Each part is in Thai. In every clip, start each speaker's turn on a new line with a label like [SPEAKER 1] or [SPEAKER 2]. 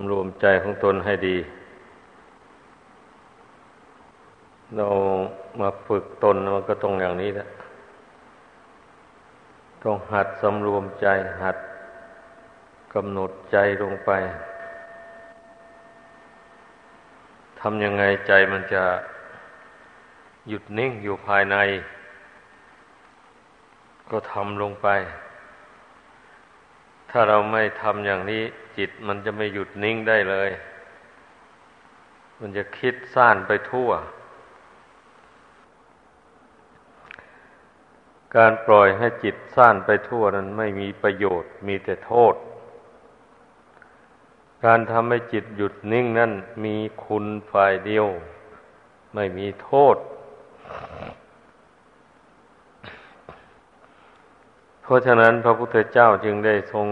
[SPEAKER 1] ำรวมใจของตนให้ดี เรามาฝึกตนมันก็ตรงอย่างนี้แหละต้องหัดสำรวมใจ หัดกำหนดใจลงไปทำยังไงใจมันจะหยุดนิ่งอยู่ภายใน ก็ทำลงไป ถ้าเราไม่ทำอย่างนี้ จิตมันจะไม่หยุดนิ่งได้เลย มันจะคิดซ่านไปทั่ว การปล่อยให้จิตซ่านไปทั่วนั้นไม่มีประโยชน์มีแต่โทษ การทำให้จิตหยุดนิ่งนั้นมีคุณฝ่ายเดียว ไม่มีโทษ เพราะฉะนั้นพระพุทธเจ้าจึงได้ทรง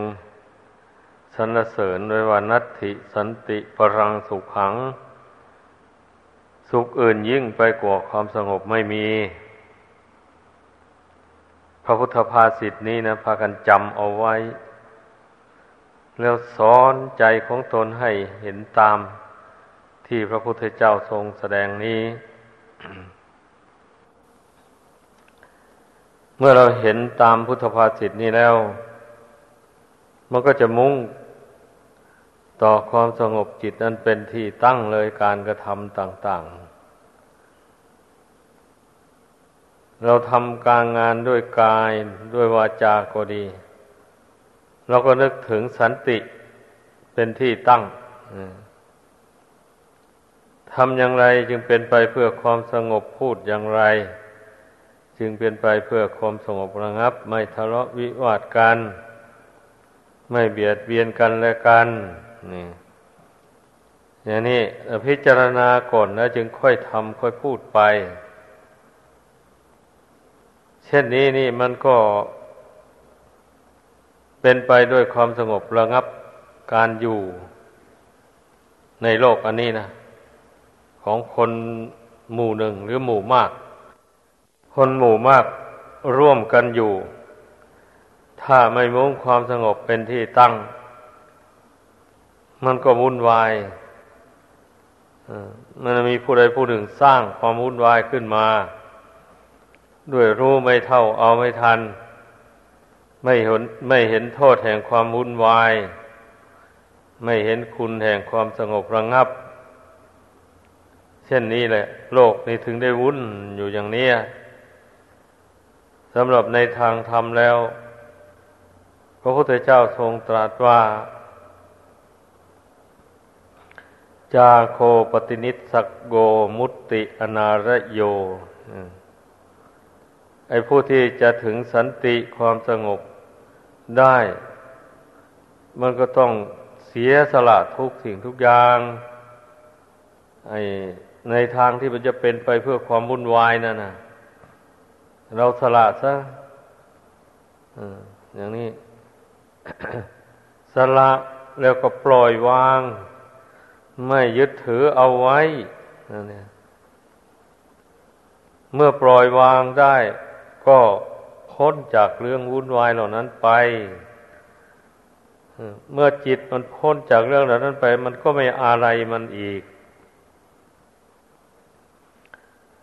[SPEAKER 1] สรรเสริญไว้ว่านัตถิสันติปรังสุขขัง สุขอื่นยิ่งไปกว่าความสงบไม่มี พระพุทธภาษิตนี้นะพากันจำเอาไว้ แล้วสอนใจของตนให้เห็นตามที่พระพุทธเจ้าทรงแสดงนี้ เมื่อเราเห็นตามพุทธภาษิตนี้แล้ว มันก็จะมุ่ง ต่อความสงบจิตนั้นเป็นที่ตั้งเลยการกระทำต่าง ๆ เราทำการงานด้วยกายด้วยวาจาก็ดี เราก็นึกถึงสันติเป็นที่ตั้งทำอย่างไรจึงเป็นไปเพื่อความสงบพูดอย่างไร จึงเป็นไปเพื่อความสงบระงับ ไม่ทะเลาะวิวาทกัน ไม่เบียดเบียนกันและกัน นี่อย่างนี้พิจารณาก่อนแล้วจึงค่อยทำค่อยพูดไป เช่นนี้นี่มันก็เป็นไปด้วยความสงบระงับการอยู่ในโลกอันนี้นะ ของคนหมู่หนึ่งหรือหมู่มาก คนหมู่มากร่วมกันอยู่ ถ้าไม่มุ่งความสงบเป็นที่ตั้ง มันก็วุ่นวายมันมีผู้ใดผู้หนึ่งสร้างความวุ่นวายขึ้นมา ด้วยรู้ไม่เท่าเอาไม่ทัน ไม่เห็นไม่เห็นโทษแห่งความวุ่นวาย ไม่เห็นคุณแห่งความสงบระงับ เช่นนี้แหละ โลกนี้ถึงได้วุ่นอยู่อย่างนี้สำหรับในทางธรรมแล้ว พระพุทธเจ้าทรงตรัสว่า จาโคปตินิสักโกมุตติอนารโยไอผู้ที่จะถึงสันติความสงบได้ มันก็ต้องเสียสละทุกสิ่งทุกอย่างไอในทางที่มันจะเป็นไปเพื่อความวุ่นวายนั่นนะเราสละซะอย่างนี้ สละแล้วก็ปล่อยวาง ไม่ยึดถือเอาไว้นั่นเนี่ยเมื่อปล่อยวางได้ ก็พ้นจากเรื่องวุ่นวายเหล่านั้นไป เมื่อจิตมันพ้นจากเรื่องเหล่านั้นไป มันก็ไม่อะไรมันอีก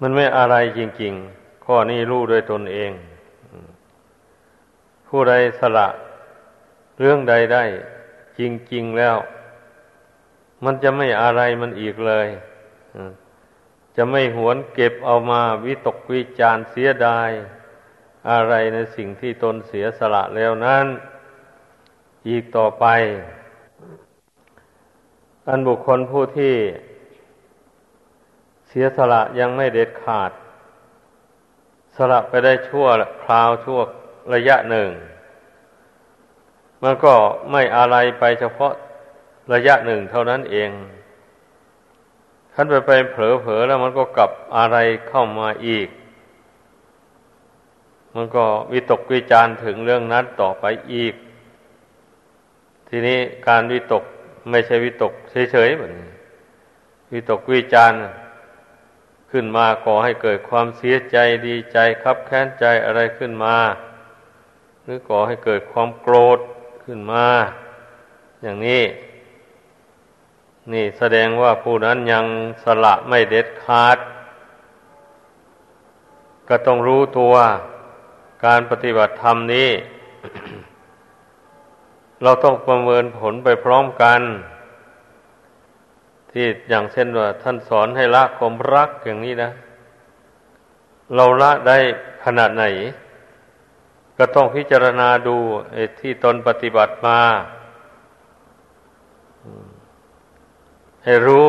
[SPEAKER 1] มันไม่อะไรจริง ๆ ข้อนี้รู้ด้วยตนเอง ผู้ใดสละเรื่องใดได้ จริง ๆ แล้ว มันจะไม่อะไรมันอีกเลยจะไม่หวนเก็บเอามาวิตกวิจารเสียดาย อะไรในสิ่งที่ตนเสียสละแล้วนั้น อีกต่อไป อันบุคคลผู้ที่เสียสละยังไม่เด็ดขาด สละไปได้ชั่วคราวชั่วระยะหนึ่ง มันก็ไม่อะไรไปเฉพาะ ระยะหนึ่งเท่านั้นเองท่านไปไปเผลอๆแล้วมันก็กลับอะไรเข้ามาอีก มันก็วิตกวิจารถึงเรื่องนั้นต่อไปอีก ทีนี้การวิตกไม่ใช่วิตกเฉยๆเหมือนวิตกวิจารขึ้นมาก่อให้เกิดความเสียใจดีใจครับแค้นใจอะไรขึ้นมา หรือก่อให้เกิดความโกรธขึ้นมา อย่างนี้ นี่แสดงว่าผู้นั้นยังสละไม่เด็ดขาด ก็ต้องรู้ตัวการปฏิบัติธรรมนี้ เราต้องประเมินผลไปพร้อมกัน ที่อย่างเช่นว่า ท่านสอนให้ละความรักอย่างนี้นะ เราละได้ขนาดไหน ก็ต้องพิจารณาดูที่ตนปฏิบัติมา ให้รู้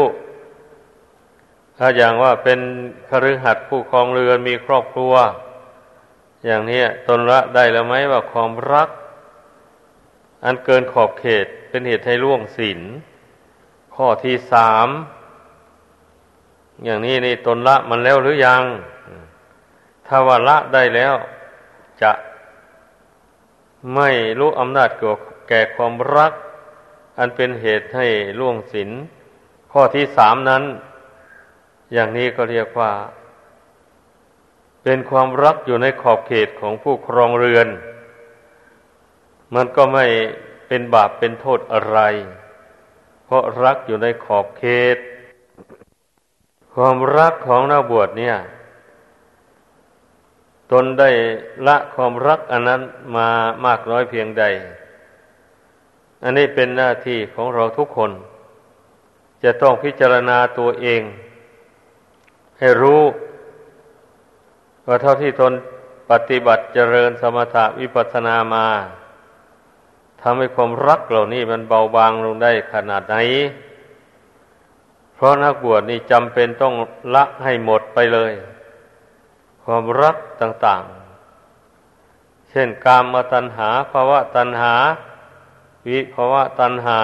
[SPEAKER 1] ถ้าอย่างว่าเป็นคฤหัสถ์ผู้ครองเรือนมีครอบครัว อย่างนี้ตนละได้แล้วไหมว่าความรัก อันเกินขอบเขตเป็นเหตุให้ล่วงศีลข้อที่สามอย่างนี้นี่ตนละมันแล้วหรือยัง ถ้าว่าละได้แล้ว จะไม่รู้อำนาจเกี่ยวแก่ความรัก อันเป็นเหตุให้ล่วงศีล ข้อที่สามนั้น อย่างนี้ก็เรียกว่า เป็นความรักอยู่ในขอบเขตของผู้ครองเรือน มันก็ไม่เป็นบาปเป็นโทษอะไร เพราะรักอยู่ในขอบเขต ความรักของนักบวชเนี่ย ตนได้ละความรักอันนั้นมามากน้อยเพียงใด อันนี้เป็นหน้าที่ของเราทุกคน จะต้องพิจารณาตัวเอง ให้รู้ ว่าเท่าที่ตนปฏิบัติเจริญสมถะวิปัสสนามาทำให้ความรักเหล่านี้มันเบาบางลงได้ขนาดไหน เพราะนักบวชนี่จำเป็นต้องละให้หมดไปเลย ความรักต่างๆ เช่นกามตัณหาภาวะตัณหา วิภาวะตัณหา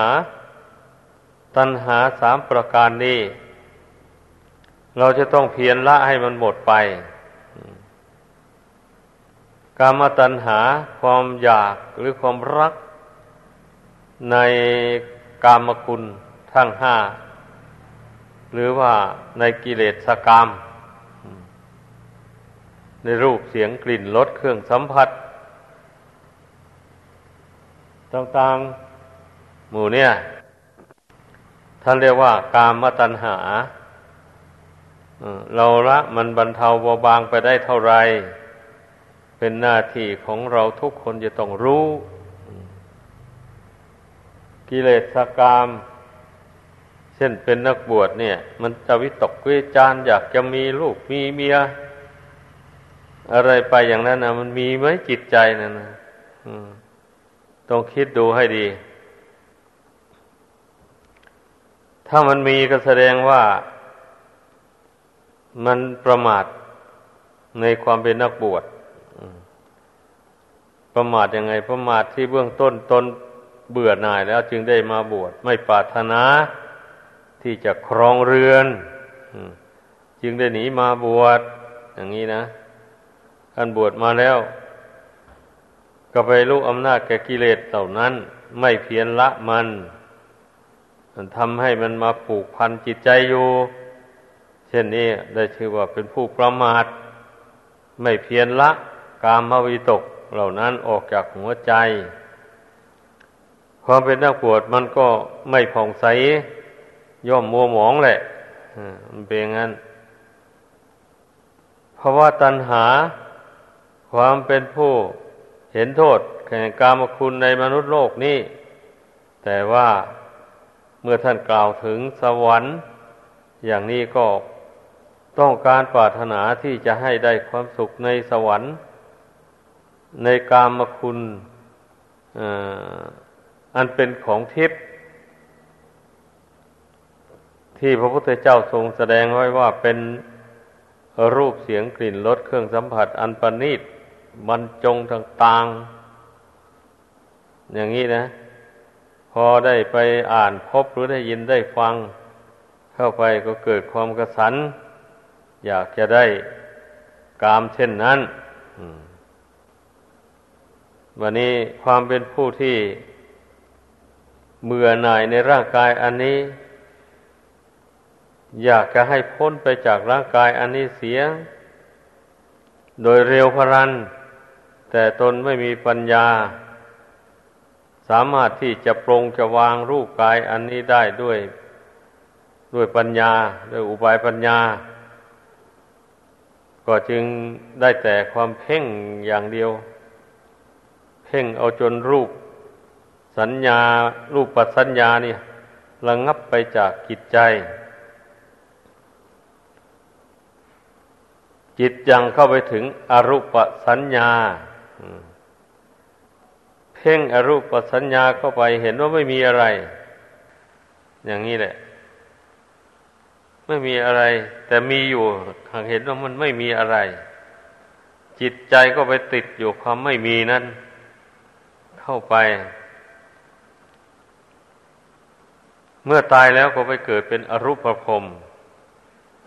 [SPEAKER 1] ตัณหาสามประการนี้ เราจะต้องเพียรละให้มันหมดไปกามตัณหาความอยากหรือความรัก ในกามคุณทั้งห้า หรือว่าในกิเลสกรรมในรูปเสียงกลิ่นรสเครื่องสัมผัส ต่างๆ หมู่เนี่ย ท่านเรียกว่ากามตัณหาเราละมันบรรเทาเบาบางไปได้เท่าไร เป็นหน้าที่ของเราทุกคนจะต้องรู้ กิเลสกามเช่นเป็นนักบวชเนี่ย มันจะวิตกวิจารอยากจะมีลูกมีเมีย อะไรไปอย่างนั้นนะมันมีไหมจิตใจนั่นนะต้องคิดดูให้ดี ถ้ามันมีก็แสดงว่ามันประมาทในความเป็นนักบวชประมาทยังไง ประมาทที่เบื้องต้นตนเบื่อหน่ายแล้วจึงได้มาบวชไม่ปรารถนาที่จะครองเรือน จึงได้หนีมาบวชอย่างนี้นะท่านบวชมาแล้ว ก็ไปรู้อำนาจแก่กิเลสเหล่านั้น ไม่เพียรละมัน มันทำให้มันมาผูกพันจิตใจอยู่ เช่นนี้ได้ชื่อว่าเป็นผู้ประมาท ไม่เพียรละ กามวิตกเหล่านั้นออกจากหัวใจ ความเป็นนักบวชมันก็ไม่ผ่องใส ย่อมมัวหมองแหละมันเป็นงั้น เพราะว่าตัณหาความเป็นผู้เห็นโทษแห่งกามคุณในมนุษย์โลกนี้ แต่ว่า เมื่อท่านกล่าวถึงสวรรค์ อย่างนี้ก็ต้องการปรารถนาที่จะให้ได้ความสุขในสวรรค์ ในกามคุณอันเป็นของทิพย์ที่พระพุทธเจ้าทรงแสดงไว้ว่าเป็นรูปเสียงกลิ่นรสเครื่องสัมผัส อันประณีตบรรจงต่างๆอย่างนี้นะ พอได้ไปอ่านพบหรือได้ยินได้ฟัง เข้าไปก็เกิดความกระสัน อยากจะได้กามเช่นนั้นวันนี้ความเป็นผู้ที่เมื่อหน่ายในร่างกายอันนี้ อยากจะให้พ้นไปจากร่างกายอันนี้เสีย โดยเร็วพรัน แต่ตนไม่มีปัญญา สามารถที่จะปรงจะวางรูปกายอันนี้ได้ด้วยด้วยปัญญาด้วยอุบายปัญญา ก็จึงได้แต่ความเพ่งอย่างเดียว เพ่งเอาจนรูป สัญญารูปปัสัญญานี่ระงับไปจากจิตใจ จิตยังเข้าไปถึงอรูปสัญญา พ่งอรูปสัญญาเข้าไปเห็นว่าไม่มีอะไร อย่างนี้แหละ ไม่มีอะไร แต่มีอยู่หากเห็นว่ามันไม่มีอะไร จิตใจก็ไปติดอยู่ความไม่มีนั้น เข้าไป เมื่อตายแล้วก็ไปเกิดเป็นอรูปภพ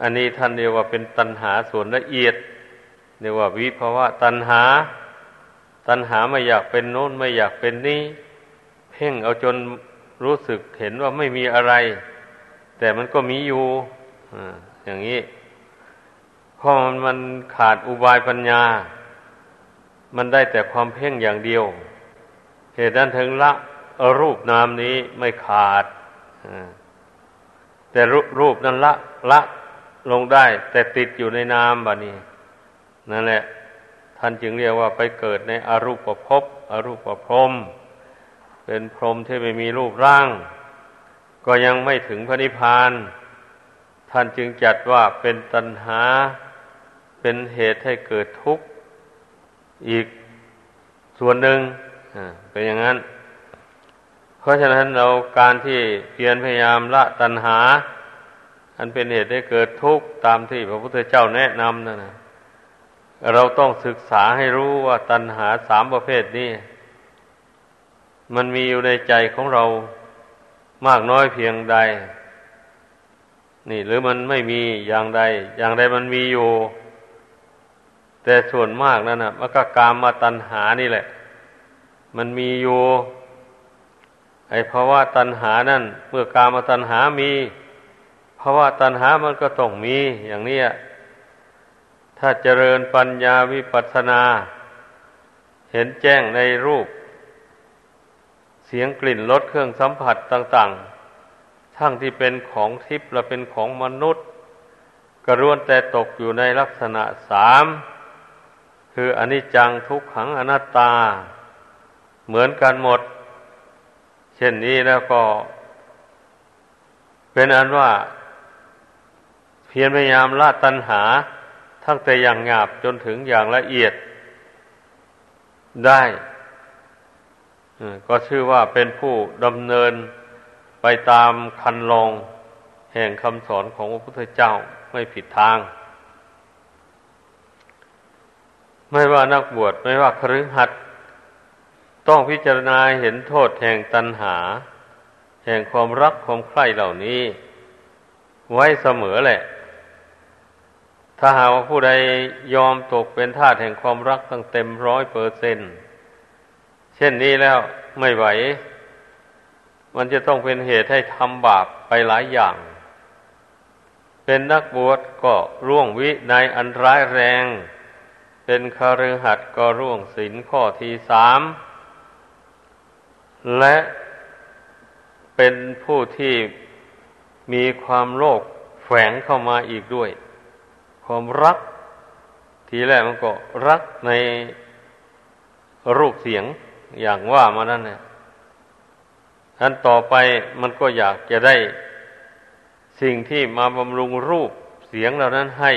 [SPEAKER 1] อันนี้ท่านเรียกว่าเป็นตัณหาส่วนละเอียดเรียกว่าวิภาวะตัณหา ตัณหาไม่อยากเป็นโน้นไม่อยากเป็นนี้ เพ่งเอาจนรู้สึกเห็นว่าไม่มีอะไร แต่มันก็มีอยู่อย่างนี้เพราะมันมันขาดอุบายปัญญา มันได้แต่ความเพ่งอย่างเดียว เหตุนั้นถึงละรูปนามนี้ไม่ขาดแต่รูปนั้นละละลงได้ แต่ติดอยู่ในนามบานี้ นั่นแหละ ท่านจึงเรียกว่าไปเกิดในอรูปภพอรูปพรมเป็นพรหมที่ไม่มีรูปร่าง ก็ยังไม่ถึงพระนิพพาน ท่านจึงจัดว่าเป็นตัณหา เป็นเหตุให้เกิดทุกข์ อีกส่วนหนึ่งเป็นอย่างนั้น เพราะฉะนั้นเราการที่เพียรพยายามละตัณหา อันเป็นเหตุให้เกิดทุกข์ตามที่พระพุทธเจ้าแนะนำนั่นนะ เราต้องศึกษาให้รู้ว่าตัณหาสามประเภทนี้ มันมีอยู่ในใจของเรามากน้อยเพียงใด นี่ หรือมันไม่มีอย่างใด อย่างใดมันมีอยู่ แต่ส่วนมากนั่นนะมันก็กามมาตัณหานี่แหละ มันมีอยู่ ไอ้ภาวะตัณหานั่น เมื่อกามาตัณหามีภาวะตัณหามันก็ต้องมีอย่างนี้ ถ้าเจริญปัญญาวิปัสสนา เห็นแจ้งในรูป เสียงกลิ่นรสเครื่องสัมผัสต่าง ๆ ทั้งที่เป็นของทิพย์และเป็นของมนุษย์กระรวนแต่ตกอยู่ในลักษณะสามคืออนิจจังทุกขังอนัตตา เหมือนกันหมด เช่นนี้แล้วก็ เป็นอันว่า เพียรพยายามละตัณหา ทั้งแต่อย่างหยาบจนถึงอย่างละเอียดได้ก็ชื่อว่าเป็นผู้ดำเนินไปตามคันลองแห่งคำสอนของพระพุทธเจ้าไม่ผิดทาง ไม่ว่านักบวชไม่ว่าครือหัด ต้องพิจารณาเห็นโทษแห่งตัณหา แห่งความรักความใคร่เหล่านี้ ไว้เสมอแหละ ถ้าหากว่าผู้ใดยอมตกเป็นทาสแห่งความรักตั้งเต็มร้อยเปอร์เซนเช่นนี้แล้วไม่ไหว มันจะต้องเป็นเหตุให้ทำบาปไปหลายอย่าง เป็นนักบวชก็ร่วงวิในอันร้ายแรง เป็นคารือหัดก็ร่วงศีลข้อที่สามและเป็นผู้ที่มีความโลภแฝงเข้ามาอีกด้วย ความรัก ทีแรกมันก็รักในรูปเสียงอย่างว่ามานั่นเนี่ยอันต่อไปมันก็อยากจะได้สิ่งที่มาบำรุงรูปเสียงเหล่านั้นให้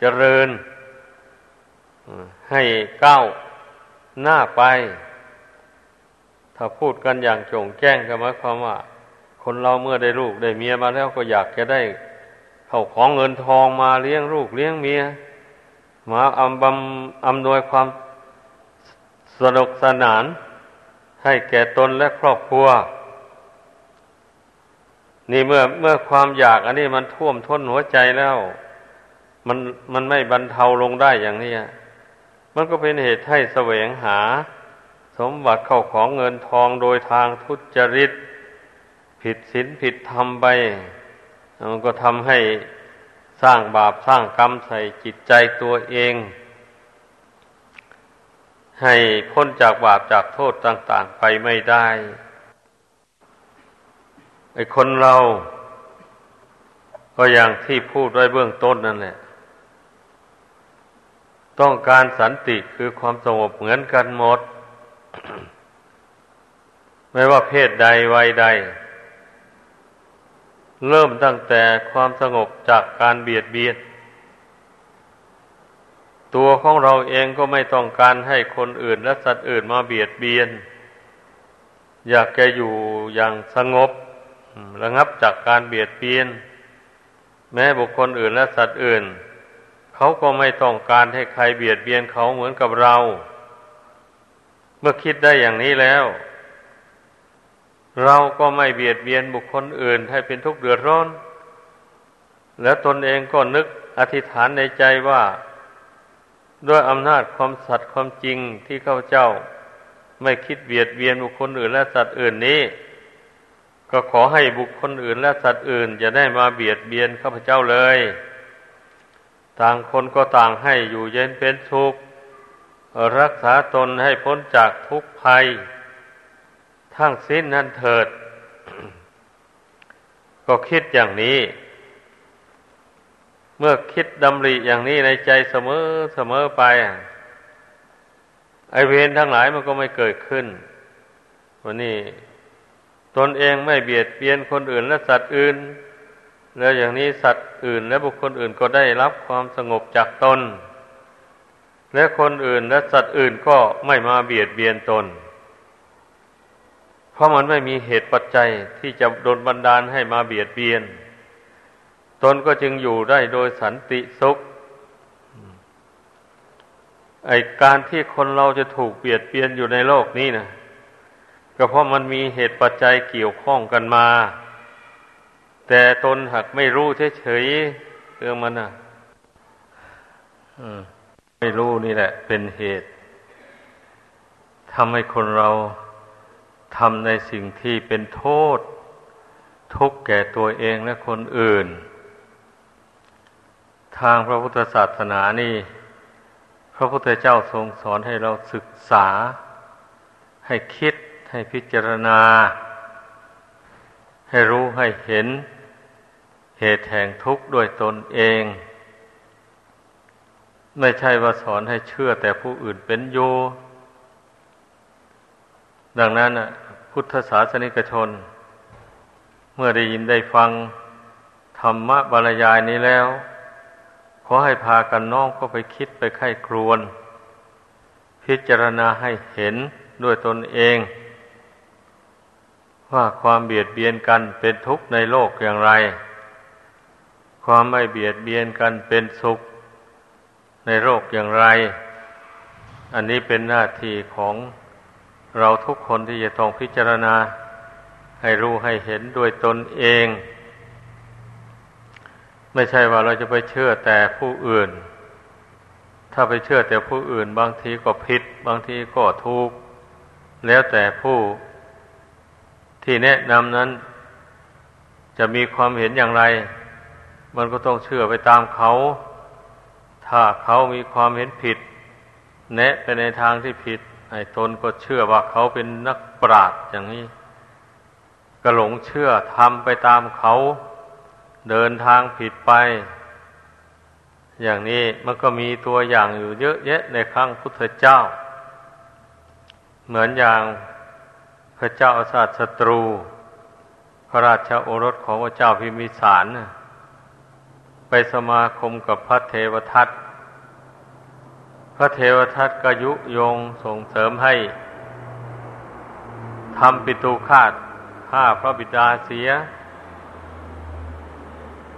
[SPEAKER 1] เจริญ ให้ก้าวหน้าไป ถ้าพูดกันอย่างโจ่งแจ้งก็หมายความว่า คนเราเมื่อได้ลูกได้เมียมาแล้วก็อยากจะได้ เข้าของเงินทองมาเลี้ยงลูกเลี้ยงเมีย มาอำบำอำนวยความสนุกสนาน ให้แก่ตนและครอบครัว นี่เมื่อเมื่อความอยากอันนี้มันท่วมท้นหัวใจแล้ว มันมันไม่บรรเทาลงได้อย่างนี้มันก็เป็นเหตุให้แสวงหา สมบัติเข้าของเงินทองโดยทางทุจริต ผิดศีลผิดธรรมไป มันก็ทำให้สร้างบาปสร้างกรรมใส่จิตใจตัวเอง ให้พ้นจากบาปจากโทษต่าง ๆ ไปไม่ได้ไอ้คนเรา ก็อย่างที่พูดไว้เบื้องต้นนั่นแหละต้องการสันติคือความสงบเหมือนกันหมด ไม่ว่าเพศใดวัยใด เริ่มตั้งแต่ความสงบจากการเบียดเบียน ตัวของเราเองก็ไม่ต้องการให้คนอื่นและสัตว์อื่นมาเบียดเบียน อยากจะอยู่อย่างสงบระงับจากการเบียดเบียน แม้บุคคลอื่นและสัตว์อื่น เขาก็ไม่ต้องการให้ใครเบียดเบียนเขาเหมือนกับเรา เมื่อคิดได้อย่างนี้แล้ว เราก็ไม่เบียดเบียนบุคคลอื่น ให้เป็นทุกข์เดือดร้อน แล้วตนเองก็นึกอธิษฐานในใจว่า ด้วยอำนาจความสัตย์ความจริงที่ข้าเจ้า ไม่คิดเบียดเบียนบุคคลอื่นและสัตว์อื่นนี้ ก็ขอให้บุคคลอื่นและสัตว์อื่นจะได้มาเบียดเบียนข้าพเจ้าเลย ต่างคนก็ต่างให้อยู่เย็นเป็นสุขรักษาตนให้พ้นจากทุกภัย ทั้งสิ้นนั่นเถิด ก็คิดอย่างนี้ เมื่อคิดดำริอย่างนี้ในใจเสมอเสมอไปไอเวรทั้งหลายมันก็ไม่เกิดขึ้น วันนี้ตนเองไม่เบียดเบียนคนอื่นและสัตว์อื่น แล้วอย่างนี้สัตว์อื่น และบุคคลอื่นก็ได้รับความสงบจากตน และคนอื่นและสัตว์อื่นก็ไม่มาเบียดเบียนตน เพราะมันไม่มีเหตุปัจจัยที่จะโดนบันดาลให้มาเบียดเบียน ตนก็จึงอยู่ได้โดยสันติสุขไอการที่คนเราจะถูกเบียดเบียนอยู่ในโลกนี้นะก็เพราะมันมีเหตุปัจจัยเกี่ยวข้องกันมา แต่ตนหักไม่รู้เฉยๆเรื่องมันอะไม่รู้นี่แหละ เป็นเหตุทำให้คนเรา ทำในสิ่งที่เป็นโทษ ทุกแก่ตัวเองและคนอื่น ทางพระพุทธศาสนานี่ พระพุทธเจ้าทรงสอนให้เราศึกษา ให้คิดให้พิจารณา ให้รู้ให้เห็น เหตุแห่งทุกข์ด้วยตนเอง ไม่ใช่ว่าสอนให้เชื่อแต่ผู้อื่นเป็นโยดังนั้น พุทธศาสนิกชน เมื่อได้ยินได้ฟังธรรมะบรรยายนี้แล้ว ขอให้พากันน้องก็ไปคิดไปไข้ครวน พิจารณาให้เห็นด้วยตนเอง ว่าความเบียดเบียนกันเป็นทุกข์ในโลกอย่างไร ความไม่เบียดเบียนกันเป็นสุขในโลกอย่างไร อันนี้เป็นหน้าที่ของ เราทุกคนที่จะต้องพิจารณา ให้รู้ให้เห็นด้วยตนเอง ไม่ใช่ว่าเราจะไปเชื่อแต่ผู้อื่น ถ้าไปเชื่อแต่ผู้อื่น บางทีก็ผิด บางทีก็ถูก แล้วแต่ผู้ที่แนะนำนั้น จะมีความเห็นอย่างไร มันก็ต้องเชื่อไปตามเขา ถ้าเขามีความเห็นผิด แนะไปในทางที่ผิด ไอ้ตนก็เชื่อว่าเขาเป็นนักปราชญ์อย่างนี้ก็หลงเชื่อทำไปตามเขาเดินทางผิดไป อย่างนี้มันก็มีตัวอย่างอยู่เยอะแยะในครั้งพุทธเจ้า เหมือนอย่างพระเจ้าอาสาศัตรู พระราชโอรสของพระเจ้าพิมิสาร ไปสมาคมกับพระเทวทัต พระเทวทัตก็ยุยงส่งเสริมให้ทำปิตูคาตฆ่าพระบิดาเสีย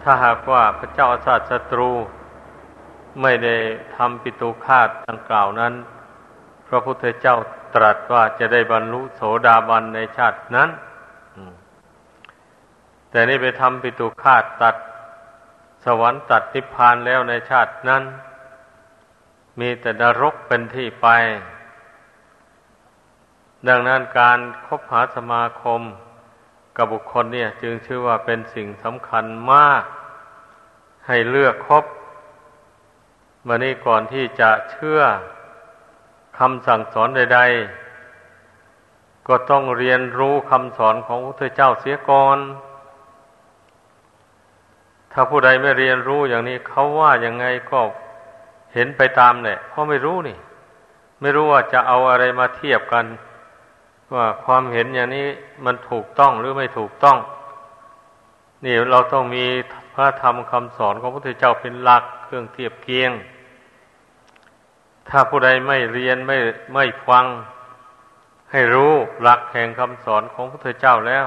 [SPEAKER 1] ถ้าหากว่าพระเจ้าอาสาศัตรู ไม่ได้ทำปิตูคาตดังกล่าวนั้น พระพุทธเจ้าตรัสว่าจะได้บรรลุโสดาบันในชาตินั้น แต่นี่ไปทำปิตุคาตตัดสวรรค์ตัดนิพพานแล้วในชาตินั้น มีแต่นรกเป็นที่ไป ดังนั้นการคบหาสมาคมกับบุคคลเนี่ย จึงชื่อว่าเป็นสิ่งสำคัญมาก ให้เลือกคบมานี่ก่อนที่จะเชื่อคำสั่งสอนใด ๆ ก็ต้องเรียนรู้คำสอนของพระพุทธเจ้าเสียก่อนถถ้าผู้ใดไม่เรียนรู้อย่างนี้เขาว่ายังไงก็ เห็นไปตามแหละเพราะไม่รู้นี่ ไม่รู้ว่าจะเอาอะไรมาเทียบกัน ว่าความเห็นอย่างนี้มันถูกต้องหรือไม่ถูกต้อง นี่เราต้องมีพระธรรมคำสอนของพระพุทธเจ้าเป็นหลักเครื่องเทียบเคียง ถ้าผู้ใดไม่เรียนไม่ไม่ฟัง ให้รู้หลักแห่งคำสอนของพระพุทธเจ้าแล้ว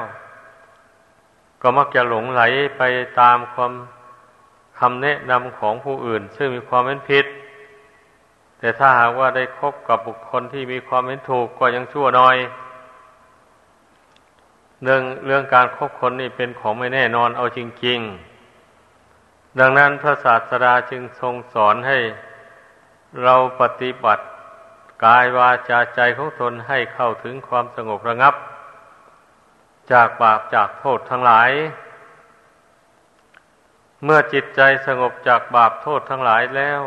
[SPEAKER 1] ก็มักจะหลงไหลไปตามความคำแนะนำของผู้อื่น ซึ่งมีความเป็นผิด แต่ถ้าหากว่าได้คบกับบุคคลที่มีความเป็นถูกก็ยังชั่วน้อยเรื่องเรื่องการคบคนนี่เป็นของไม่แน่นอนเอาจริง ๆ ดังนั้นพระศาสดาจึงทรงสอนให้เราปฏิบัติกายวาจาใจของตนให้เข้าถึงความสงบระงับ จากบาปจากโทษทั้งหลาย เมื่อจิตใจสงบจากบาปโทษทั้งหลายแล้ว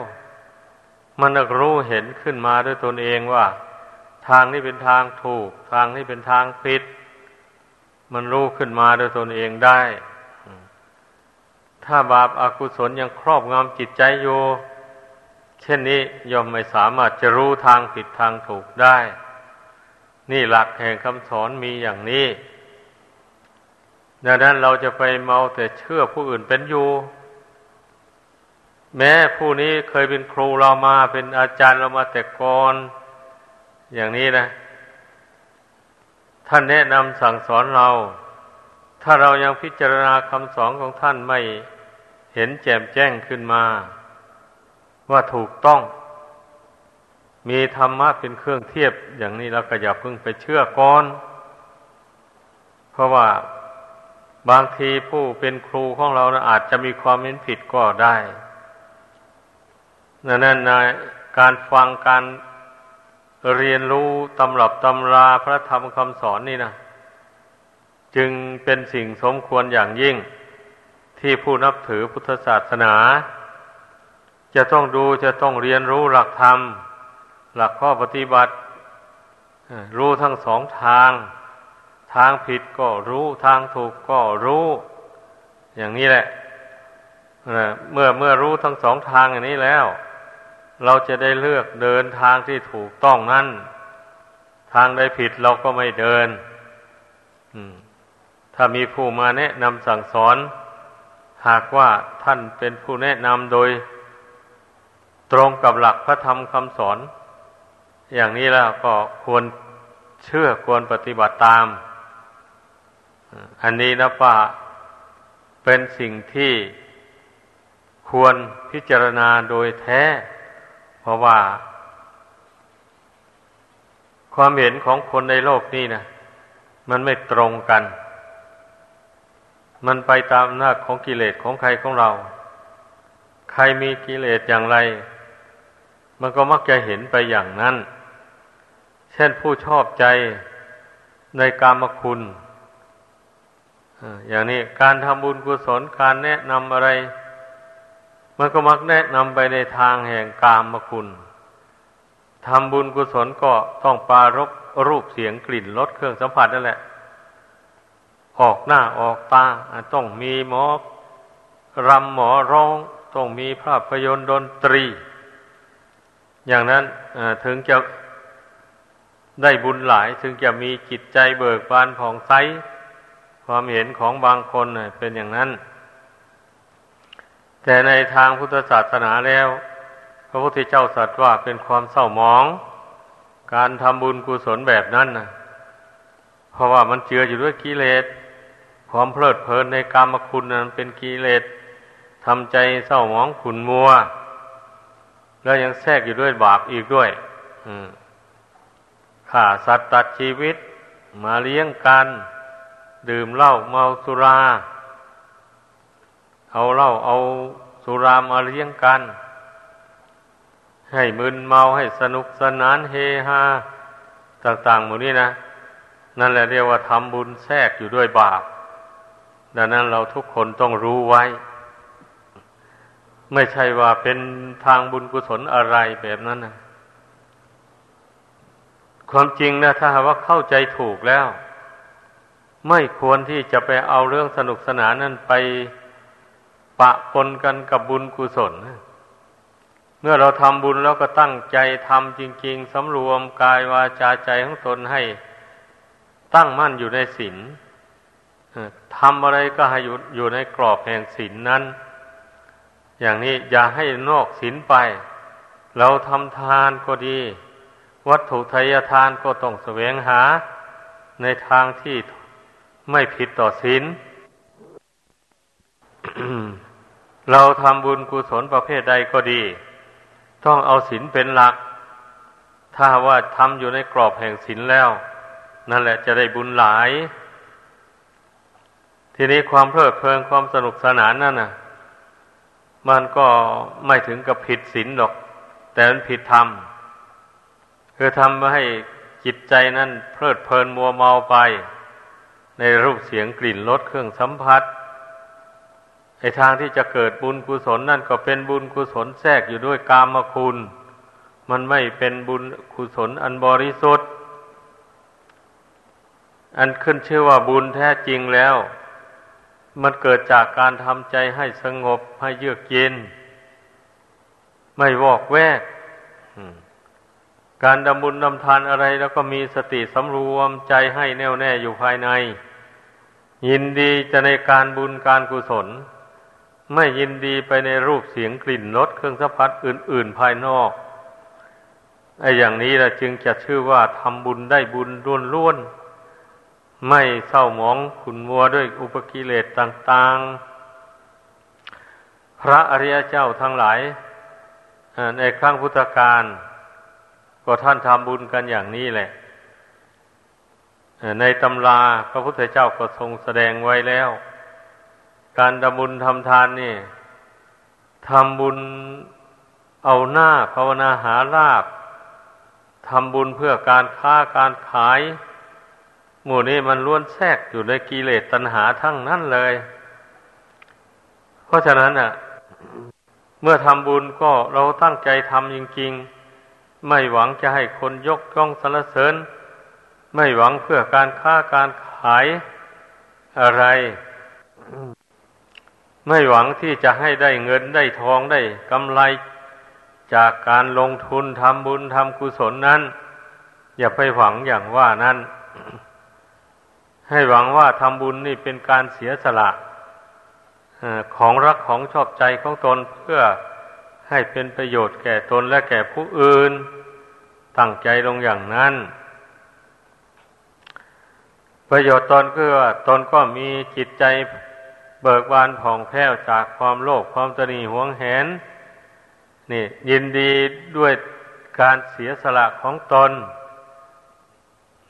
[SPEAKER 1] มันรู้เห็นขึ้นมาด้วยตนเองว่า ทางนี้เป็นทางถูก ทางนี้เป็นทางผิด มันรู้ขึ้นมาด้วยตนเองได้ ถ้าบาปอากุศลยังครอบงำจิตใจอยู่เช่นนี้ย่อมไม่สามารถจะรู้ทางผิดทางถูกได้ นี่หลักแห่งคำสอนมีอย่างนี้ ดังนั้นเราจะไปเมาแต่เชื่อผู้อื่นเป็นอยู่ แม้ผู้นี้เคยเป็นครูเรามาเป็นอาจารย์เรามาแต่ก่อน อย่างนี้นะ ท่านแนะนำสั่งสอนเรา ถ้าเรายังพิจารณาคำสอนของท่านไม่เห็นแจ่มแจ้งขึ้นมา ว่าถูกต้อง มีธรรมะเป็นเครื่องเทียบ อย่างนี้เราก็อย่าเพิ่งไปเชื่อก่อน เพราะว่าบางทีผู้เป็นครูของเรานะอาจจะมีความเห็นผิดก็ได้ นั่นนะการฟังการเรียนรู้ตำรับตำราพระธรรมคำสอนนี่นะจึงเป็นสิ่งสมควรอย่างยิ่ง ที่ผู้นับถือพุทธศาสนา จะต้องดูจะต้องเรียนรู้หลักธรรม หลักข้อปฏิบัติ รู้ทั้งสองทาง ทางผิดก็รู้ทางถูกก็รู้ อย่างนี้แหละเมื่อเมื่อรู้ทั้งสองทางอย่างนี้แล้ว เราจะได้เลือกเดินทางที่ถูกต้องนั้น ทางใดผิดเราก็ไม่เดินถ้ามีผู้มาแนะนำสั่งสอน หากว่าท่านเป็นผู้แนะนำโดย ตรงกับหลักพระธรรมคำสอน อย่างนี้แล้วก็ควรเชื่อควรปฏิบัติตาม อันนี้นะป่าเป็นสิ่งที่ควรพิจารณาโดยแท้ เพราะว่า ความเห็นของคนในโลกนี้นะมันไม่ตรงกัน มันไปตามหน้าของกิเลสของใครของเรา ใครมีกิเลสอย่างไร มันก็มักจะเห็นไปอย่างนั้น เช่นผู้ชอบใจในกามคุณอย่างนี้การทำบุญกุศลการแนะนำอะไร มันก็มักแนะนำไปในทางแห่งกามมคุณทำบุญกุศลก็ต้องปารบรูปเสียงกลิ่นรสเครื่องสัมผัสนั่นแหละ ออกหน้าออกตาต้องมีหมอรำหมอร้องต้องมีภาพยนตร์ดนตรี อย่างนั้นถึงจะได้บุญหลาย ถึงจะมีจิตใจเบิกบานผ่องใสความเห็นของบางคนเป็นอย่างนั้น แต่ในทางพุทธศาสนาแล้ว พระพุทธเจ้าสัตว์ว่าเป็นความเศร้าหมอง การทำบุญกุศลแบบนั้นนะเพราะว่ามันเจืออยู่ด้วยกิเลสความเพลิดเพลินในกรรมคุณนั้นเป็นกิเลสทำใจเศร้าหมองขุนมัว แล้วยังแทรกอยู่ด้วยบาปอีกด้วยฆ่าสัตว์ตัดชีวิต มาเลี้ยงกัน ดื่มเหล้าเมาสุรา เอาเหล้าเอาสุรามาเลี้ยงกัน ให้มึนเมาให้สนุกสนานเฮฮาต่างๆหมดนี้นะ นั่นแหละเรียกว่าทำบุญแทรกอยู่ด้วยบาป ดังนั้นเราทุกคนต้องรู้ไว้ ไม่ใช่ว่าเป็นทางบุญกุศลอะไรแบบนั้นนะความจริงนะถ้าว่าเข้าใจถูกแล้ว ไม่ควรที่จะไปเอาเรื่องสนุกสนานนั้นไป ปะปนกันกับบุญกุศล เมื่อเราทำบุญแล้วก็ตั้งใจทำจริง ๆสำรวมกายวาจาใจของตนให้ตั้งมั่นอยู่ในศีลทำอะไรก็ให้อยู่อยู่ในกรอบแห่งศีลนนั้น อย่างนี้อย่าให้นอกศีลไป เราทำทานก็ดี วัตถุทายทานก็ต้องแสวงหา ในทางที่ไม่ผิดต่อศีล เราทำบุญกุศลประเภทใดก็ดี ต้องเอาศีลเป็นหลัก ถ้าว่าทำอยู่ในกรอบแห่งศีลแล้ว นั่นแหละจะได้บุญหลาย ทีนี้ความเพลิดเพลินความสนุกสนานนั่นน่ะ มันก็ไม่ถึงกับผิดศีลหรอก แต่มันผิดธรรมคือทำให้จิตใจนั้นเพลิดเพลินมัวเมาไป ในรูปเสียงกลิ่นรสเครื่องสัมผัส ไอทางที่จะเกิดบุญกุศลนั่นก็เป็นบุญกุศลแทรกอยู่ด้วยกามคุณ มันไม่เป็นบุญกุศลอันบริสุทธิ์ อันขึ้นชื่อว่าบุญแท้จริงแล้ว มันเกิดจากการทำใจให้สงบให้เยือกเย็น ไม่วอกแวก การดำบุญดำทานอะไรแล้วก็มีสติสำรวมใจให้แน่วแน่อยู่ภายใน ยินดีจะในการบุญการกุศล ไม่ยินดีไปในรูปเสียงกลิ่นรสเครื่องสัมผัสอื่น ๆ ภายนอกไอ้อย่างนี้แหละจึงจะชื่อว่าทำบุญได้บุญล้วนๆไม่เศร้าหมองขุนมัวด้วยอุปกิเลสต่าง ๆ พระอริยเจ้าทั้งหลายในครั้งพุทธกาลก็ท่านทำบุญกันอย่างนี้แหละในตำราพระพุทธเจ้าก็ทรงแสดงไว้แล้ว การทำบุญทำทานนี่ทำบุญเอาหน้าภาวนาหาลาบทำบุญเพื่อการค้าการขาย หมู่นี้มันล้วนแทรกอยู่ในกิเลสตัณหาทั้งนั้นเลย เพราะฉะนั้นอะ เมื่อทำบุญก็เราตั้งใจทำจริง ๆ ไม่หวังจะให้คนยกย่องสรรเสริญ ไม่หวังเพื่อการค้าการขายอะไร ไม่หวังที่จะให้ได้เงินได้ทองได้กำไรจากการลงทุนทำบุญทำกุศลนั้น อย่าไปหวังอย่างว่านั้น ให้หวังว่าทำบุญนี่เป็นการเสียสละของรักของชอบใจของตนเพื่อให้เป็นประโยชน์แก่ตนและแก่ผู้อื่น ตั้งใจลงอย่างนั้น ประโยชน์ตนก็ว่าตนก็มีจิตใจ เบิกบานผ่องแผ้วจากความโลภความตนีหวงแหน นี่ ยินดีด้วยการเสียสละของตน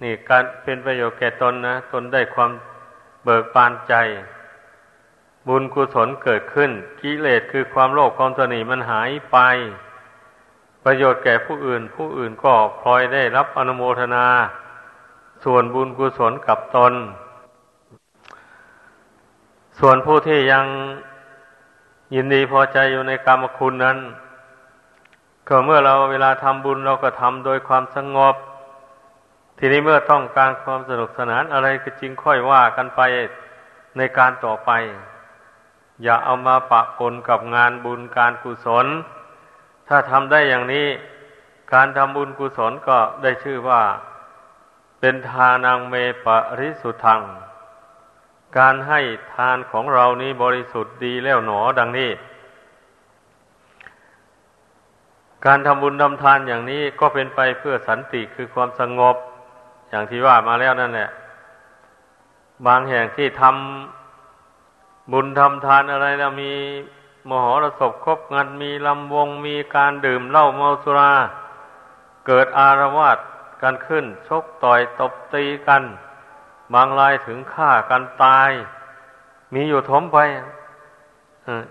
[SPEAKER 1] นี่การเป็นประโยชน์แก่ตนนะ ตนได้ความเบิกบานใจ บุญกุศลเกิดขึ้น กิเลสคือความโลภความตนีมันหายไป ประโยชน์แก่ผู้อื่น ผู้อื่นก็พลอยได้รับอนุโมทนา ส่วนบุญกุศลกับตน ส่วนผู้ที่ยังยินดีพอใจอยู่ในกรรมคุณนั้น ก็เมื่อเราเวลาทำบุญเราก็ทำโดยความสงบ ทีนี้เมื่อต้องการความสนุกสนานอะไรก็จริงค่อยว่ากันไปในการต่อไป อย่าเอามาปะปนกับงานบุญการกุศล ถ้าทำได้อย่างนี้ การทำบุญกุศลก็ได้ชื่อว่า เป็นทานังเมปะริสุทธัง การให้ทานของเรานี้บริสุทธิ์ดีแล้วหนอดังนี้ การทำบุญทำทานอย่างนี้ก็เป็นไปเพื่อสันติคือความสงบ อย่างที่ว่ามาแล้วนั่นแหละ บางแห่งที่ทำบุญทำทานอะไรแล้วมีมหรสพครบงานมีลำวงมีการดื่มเหล้าเมาสุรา เกิดอารวาสกันขึ้น ชกต่อยตบตีกัน บางรายถึงฆ่ากันตาย มีอยู่ทมไป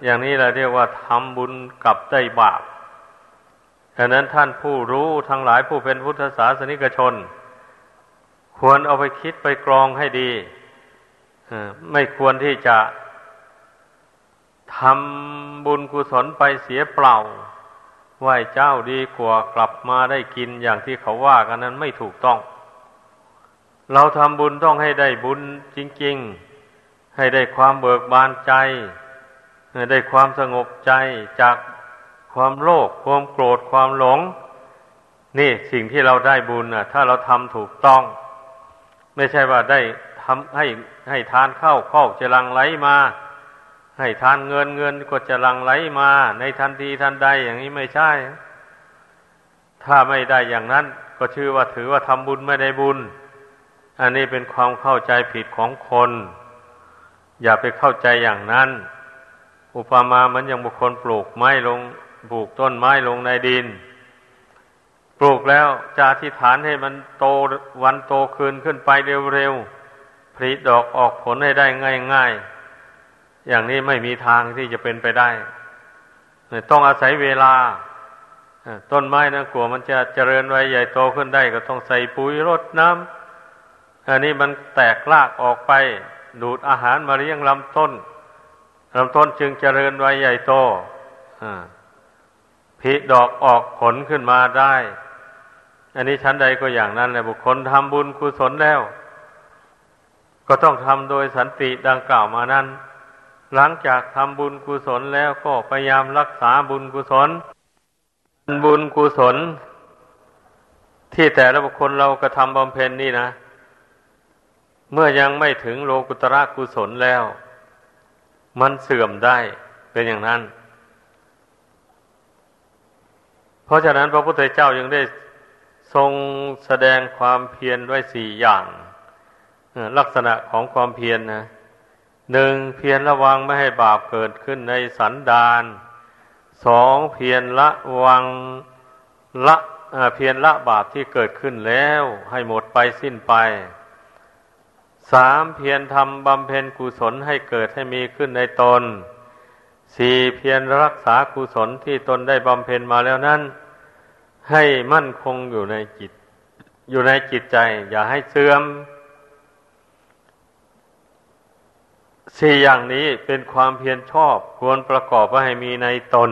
[SPEAKER 1] อย่างนี้เราเรียกว่าทำบุญกับได้บาปดังนั้นท่านผู้รู้ทั้งหลายผู้เป็นพุทธศาสนิกชน ควรเอาไปคิดไปกรองให้ดีไม่ควรที่จะทำบุญกุศลไปเสียเปล่า ไหวเจ้าดีกว่ากลับมาได้กินอย่างที่เขาว่ากันนั้นไม่ถูกต้อง เราทำบุญต้องให้ได้บุญจริง ๆ ให้ได้ความเบิกบานใจ ให้ได้ความสงบใจจากความโลภความโกรธความหลง นี่สิ่งที่เราได้บุญนะถ้าเราทำถูกต้อง ไม่ใช่ว่าได้ทำให้ให้ทานเข้าเข้าจะลังไหลมาให้ทานเงินเงินก็จะลังไหลมา ในทันทีทันใดอย่างนี้ไม่ใช่ ถ้าไม่ได้อย่างนั้น ก็ชื่อว่าถือว่าทำบุญไม่ได้บุญ อันนี้เป็นความเข้าใจผิดของคน อย่าไปเข้าใจอย่างนั้น อุปมามันยังบุคคลปลูกไม้ลงปลูกต้นไม้ลงในดิน ปลูกแล้วจะอธิษฐานให้มันโตวันโตคืนขึ้นไปเร็วๆผลิดอกออกผลให้ได้ง่ายๆ อย่างนี้ไม่มีทางที่จะเป็นไปได้ต้องอาศัยเวลาต้นไม้นะกลัวมันจะเจริญไว้ใหญ่โตขึ้นได้ก็ต้องใส่ปุ๋ยรดน้ำ อันนี้มันแตกรากออกไป ดูดอาหารมาเลี้ยงลำต้นลำต้นจึงเจริญไว้ใหญ่โตอ่าพิดอกออกผลขึ้นมาได้ อันนี้ชั้นใดก็อย่างนั้นแหละบุคคลทำบุญกุศลแล้ว ก็ต้องทำโดยสันติดังกล่าวมานั้น หลังจากทำบุญกุศลแล้วก็พยายามรักษาบุญกุศล บุญกุศล ที่แต่ละบุคคลเรากระทำบำเพ็ญนี่นะ เมื่อยังไม่ถึงโลกุตระกุศลแล้ว มันเสื่อมได้เป็นอย่างนั้น เพราะฉะนั้นพระพุทธเจ้ายังได้ทรงแสดงความเพียรไว้สี่อย่างลักษณะของความเพียรนนะหนึ่งเพียรระวังไม่ให้บาปเกิดขึ้นในสันดานสองเพียรละวังละเพียรละบาปที่เกิดขึ้นแล้ว ให้หมดไปสิ้นไป สามเพียรทำบำเพ็ญกุศลให้เกิดให้มีขึ้นในตนสี่เพียรรักษากุศลที่ตนได้บำเพ็ญมาแล้วนั้น ให้มั่นคงอยู่ในจิต อยู่ในจิตใจ อย่าให้เสื่อมสี่อย่างนี้เป็นความเพียรชอบควรประกอบไว้ให้มีในตน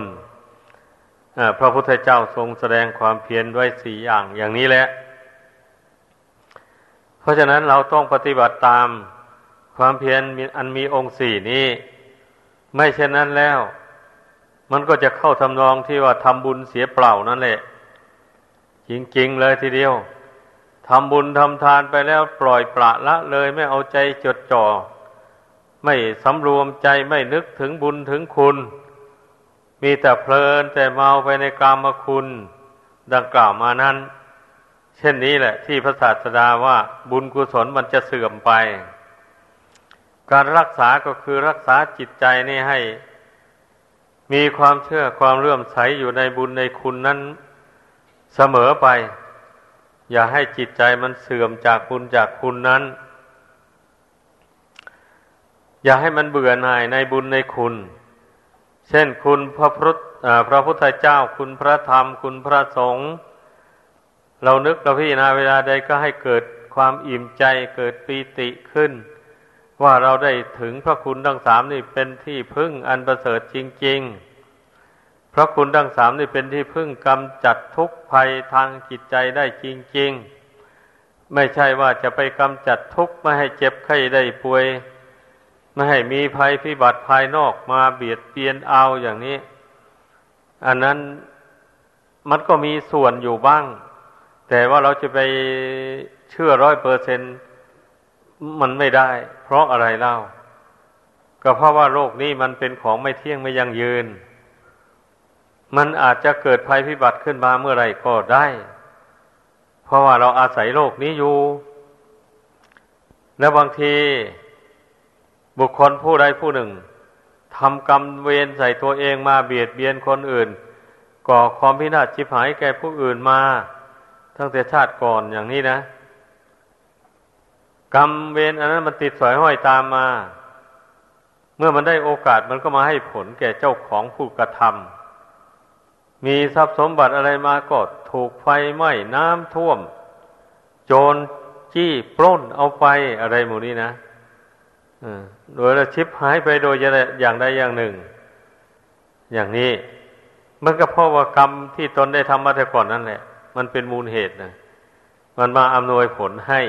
[SPEAKER 1] พระพุทธเจ้าทรงแสดงความเพียรด้วยสี่อย่างอย่างนี้แหละ ราะฉะนั้นเราต้องปฏิบัติตามความเพียรอันมีองค์สี่นี้ ไม่เช่นนั้นแล้ว มันก็จะเข้าทำนองที่ว่าทำบุญเสียเปล่านั่นแหละ จริงๆเลยทีเดียวทำบุญทำทานไปแล้วปล่อยปละละเลยไม่เอาใจจดจ่อ ไม่สำรวมใจไม่นึกถึงบุญถึงคุณ มีแต่เพลินแต่เมาไปในกามคุณ ดังกล่าวมานั้น เช่นนี้แหละ ที่พระศาสดาว่าบุญกุศลมันจะเสื่อมไป การรักษาก็คือรักษาจิตใจนี่ให้ มีความเชื่อความเลื่อมใสอยู่ในบุญในคุณนั้นเสมอไป อย่าให้จิตใจมันเสื่อมจากบุญจากคุณนั้น อย่าให้มันเบื่อหน่ายในบุญในคุณ เช่นคุณพระพุทธพระพุทธเจ้าคุณพระธรรมคุณพระสงฆ์ เรานึกเราพิจารณาเวลาใดก็ให้เกิดความอิ่มใจเกิดปีติขึ้น ว่าเราได้ถึงพระคุณทั้งสามนี่เป็นที่พึ่งอันประเสริฐจริง ๆ พระคุณทั้งสามนี่เป็นที่พึ่งกำจัดทุกภัยทางจิตใจได้จริง ๆ ไม่ใช่ว่าจะไปกำจัดทุกข์ไม่ให้เจ็บไข้ได้ป่วย ไม่ให้มีภัยพิบัติภายนอกมาเบียดเบียนเอาอย่างนี้ อันนั้นมันก็มีส่วนอยู่บ้าง แต่ว่าเราจะไปเชื่อร้อยเปอร์เซ็นต์มันไม่ได้ เพราะอะไรเล่า ก็เพราะว่าโลกนี้มันเป็นของไม่เที่ยงไม่ยั่งยืน มันอาจจะเกิดภัยพิบัติขึ้นมาเมื่อไรก็ได้ เพราะว่าเราอาศัยโลกนี้อยู่ และบางทีบุคคลผู้ใดผู้หนึ่งทำกรรมเวรใส่ตัวเองมาเบียดเบียนคนอื่น ก่อความพินาศชิบหายแก่ผู้อื่นมา ตั้งแต่ชาติก่อนอย่างนี้นะ กรรมเวรอันนั้นมันติดสอยห้อยตามมา เมื่อมันได้โอกาสมันก็มาให้ผลแก่เจ้าของผู้กระทำมีทรัพย์สมบัติอะไรมาก็ถูกไฟไหม้น้ำท่วม โจรจี้ปล้นเอาไปอะไรหมู่นี้นะโดยละชิบหายไปโดยอย่างใดอย่างหนึ่ง อย่างนี้มันก็เพราะว่ากรรมที่ตนได้ทำมาแต่ก่อนนั่นแหละ มันเป็นมูลเหตุนะมันมาอำนวยผลให้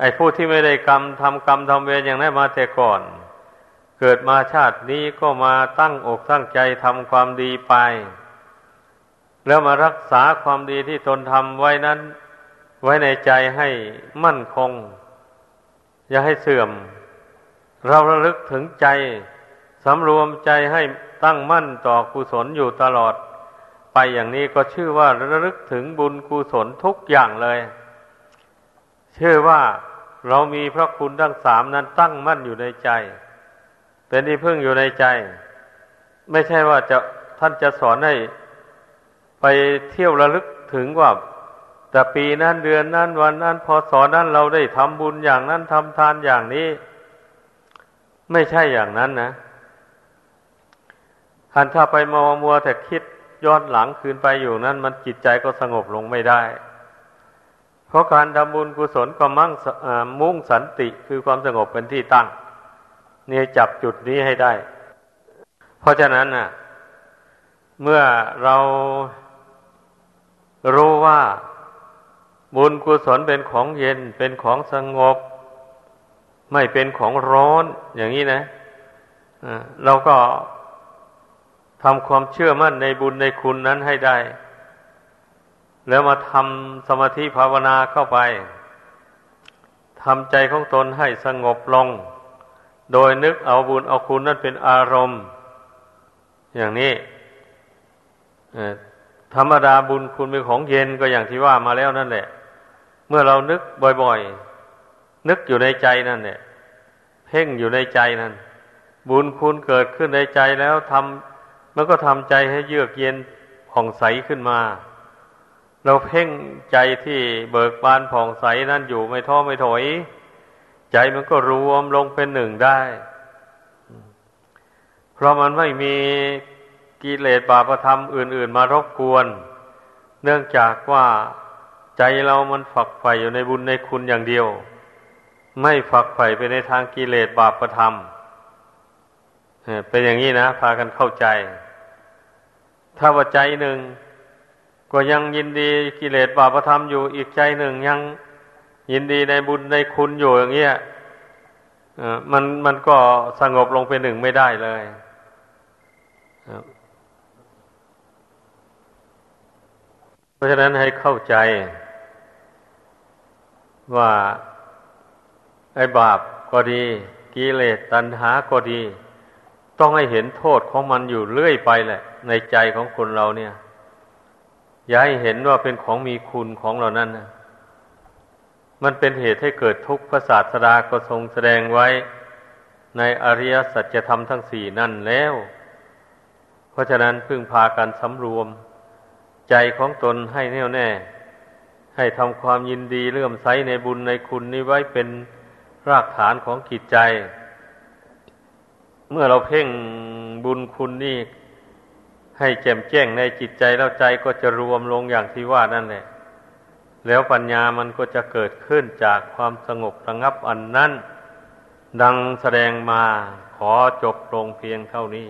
[SPEAKER 1] ไอ้ผู้ที่ไม่ได้กรรมทำกรรมทำเวรอย่างนั้นมาแต่ก่อน เกิดมาชาตินี้ก็มาตั้งอกตั้งใจทำความดีไป แล้วมารักษาความดีที่ตนทำไว้นั้น ไว้ในใจให้มั่นคง อย่าให้เสื่อม เราระลึกถึงใจสำรวมใจให้ตั้งมั่นต่อกุศลอยู่ตลอด ไปอย่างนี้ก็ชื่อว่าระลึกถึงบุญกุศลทุกอย่างเลย ชื่อว่าเรามีพระคุณทั้งสามนั้นตั้งมั่นอยู่ในใจ เป็นที่พึ่งอยู่ในใจ ไม่ใช่ว่าจะท่านจะสอนให้ไปเที่ยวระลึกถึงว่า แต่ปีนั้นเดือนนั้นวันนั้นพอสอนนั้นเราได้ทำบุญอย่างนั้นทำทานอย่างนี้ ไม่ใช่อย่างนั้นนะหันถ้าไปมัวมัวแต่คิด ย้อนหลังคืนไปอยู่นั้น มันจิตใจก็สงบลงไม่ได้ เพราะการทำบุญกุศลก็มั่งมุ่งสันติคือความสงบเป็นที่ตั้ง เนี่ยจับจุดนี้ให้ได้ เพราะฉะนั้นน่ะ เมื่อเรารู้ว่าบุญกุศลเป็นของเย็นเป็นของสงบ ไม่เป็นของร้อนอย่างนี้นะเราก็ ทำความเชื่อมั่นในบุญในคุณนั้นให้ได้ แล้วมาทำสมาธิภาวนาเข้าไปทำใจของตนให้สงบลง โดยนึกเอาบุญเอาคุณนั้นเป็นอารมณ์ อย่างนี้ธรรมดาบุญคุณเป็นของเย็นก็อย่างที่ว่ามาแล้วนั่นแหละ เมื่อเรานึกบ่อยๆ นึกอยู่ในใจนั่นแหละเพ่งอยู่ในใจนั่นบุญคุณเกิดขึ้นในใจแล้วทำ มันก็ทำใจให้เยือกเย็นผ่องใสขึ้นมา เราเพ่งใจที่เบิกบานผ่องใสนั่นอยู่ไม่ท้อไม่ถอย ใจมันก็รวมลงเป็นหนึ่งได้ เพราะมันไม่มีกิเลสบาปธรรมอื่น ๆ มารบกวน เนื่องจากว่าใจเรามันฝักใฝ่อยู่ในบุญในคุณอย่างเดียว ไม่ฝักใฝ่ไปในทางกิเลสบาปธรรมเป็นอย่างนี้นะ พากันเข้าใจ ถ้าว่าใจหนึ่ง ก็ยังยินดีกิเลสบาปธรรมอยู่อีกใจหนึ่งยังยินดีในบุญในคุณอยู่อย่างเงี้ยมันมันก็สงบลงเป็นหนึ่งไม่ได้เลยเพราะฉะนั้นให้เข้าใจ ว่าไอ้บาปก็ดี กิเลสตัณหาก็ดี ต้องให้เห็นโทษของมันอยู่เรื่อยไปแหละ ในใจของคนเราเนี่ย อย่าให้เห็นว่าเป็นของมีคุณของเรานั้นนะมันเป็นเหตุให้เกิดทุกข์พระศาสดาก็ทรงแสดงไว้ ในอริยสัจธรรมทั้งสี่นั่นแล้ว เพราะฉะนั้นพึ่งพากันสำรวม ใจของตนให้แน่วแน่ ให้ทำความยินดีเลื่อมใสในบุญในคุณนี้ไว้เป็นรากฐานของจิตใจ เมื่อเราเพ่งบุญคุณนี่ ให้แจ่มแจ้งในจิตใจแล้วใจก็จะรวมลงอย่างที่ว่านั่นแหละ แล้วปัญญามันก็จะเกิดขึ้นจากความสงบระงับอันนั้น ดังแสดงมาขอจบลงเพียงเท่านี้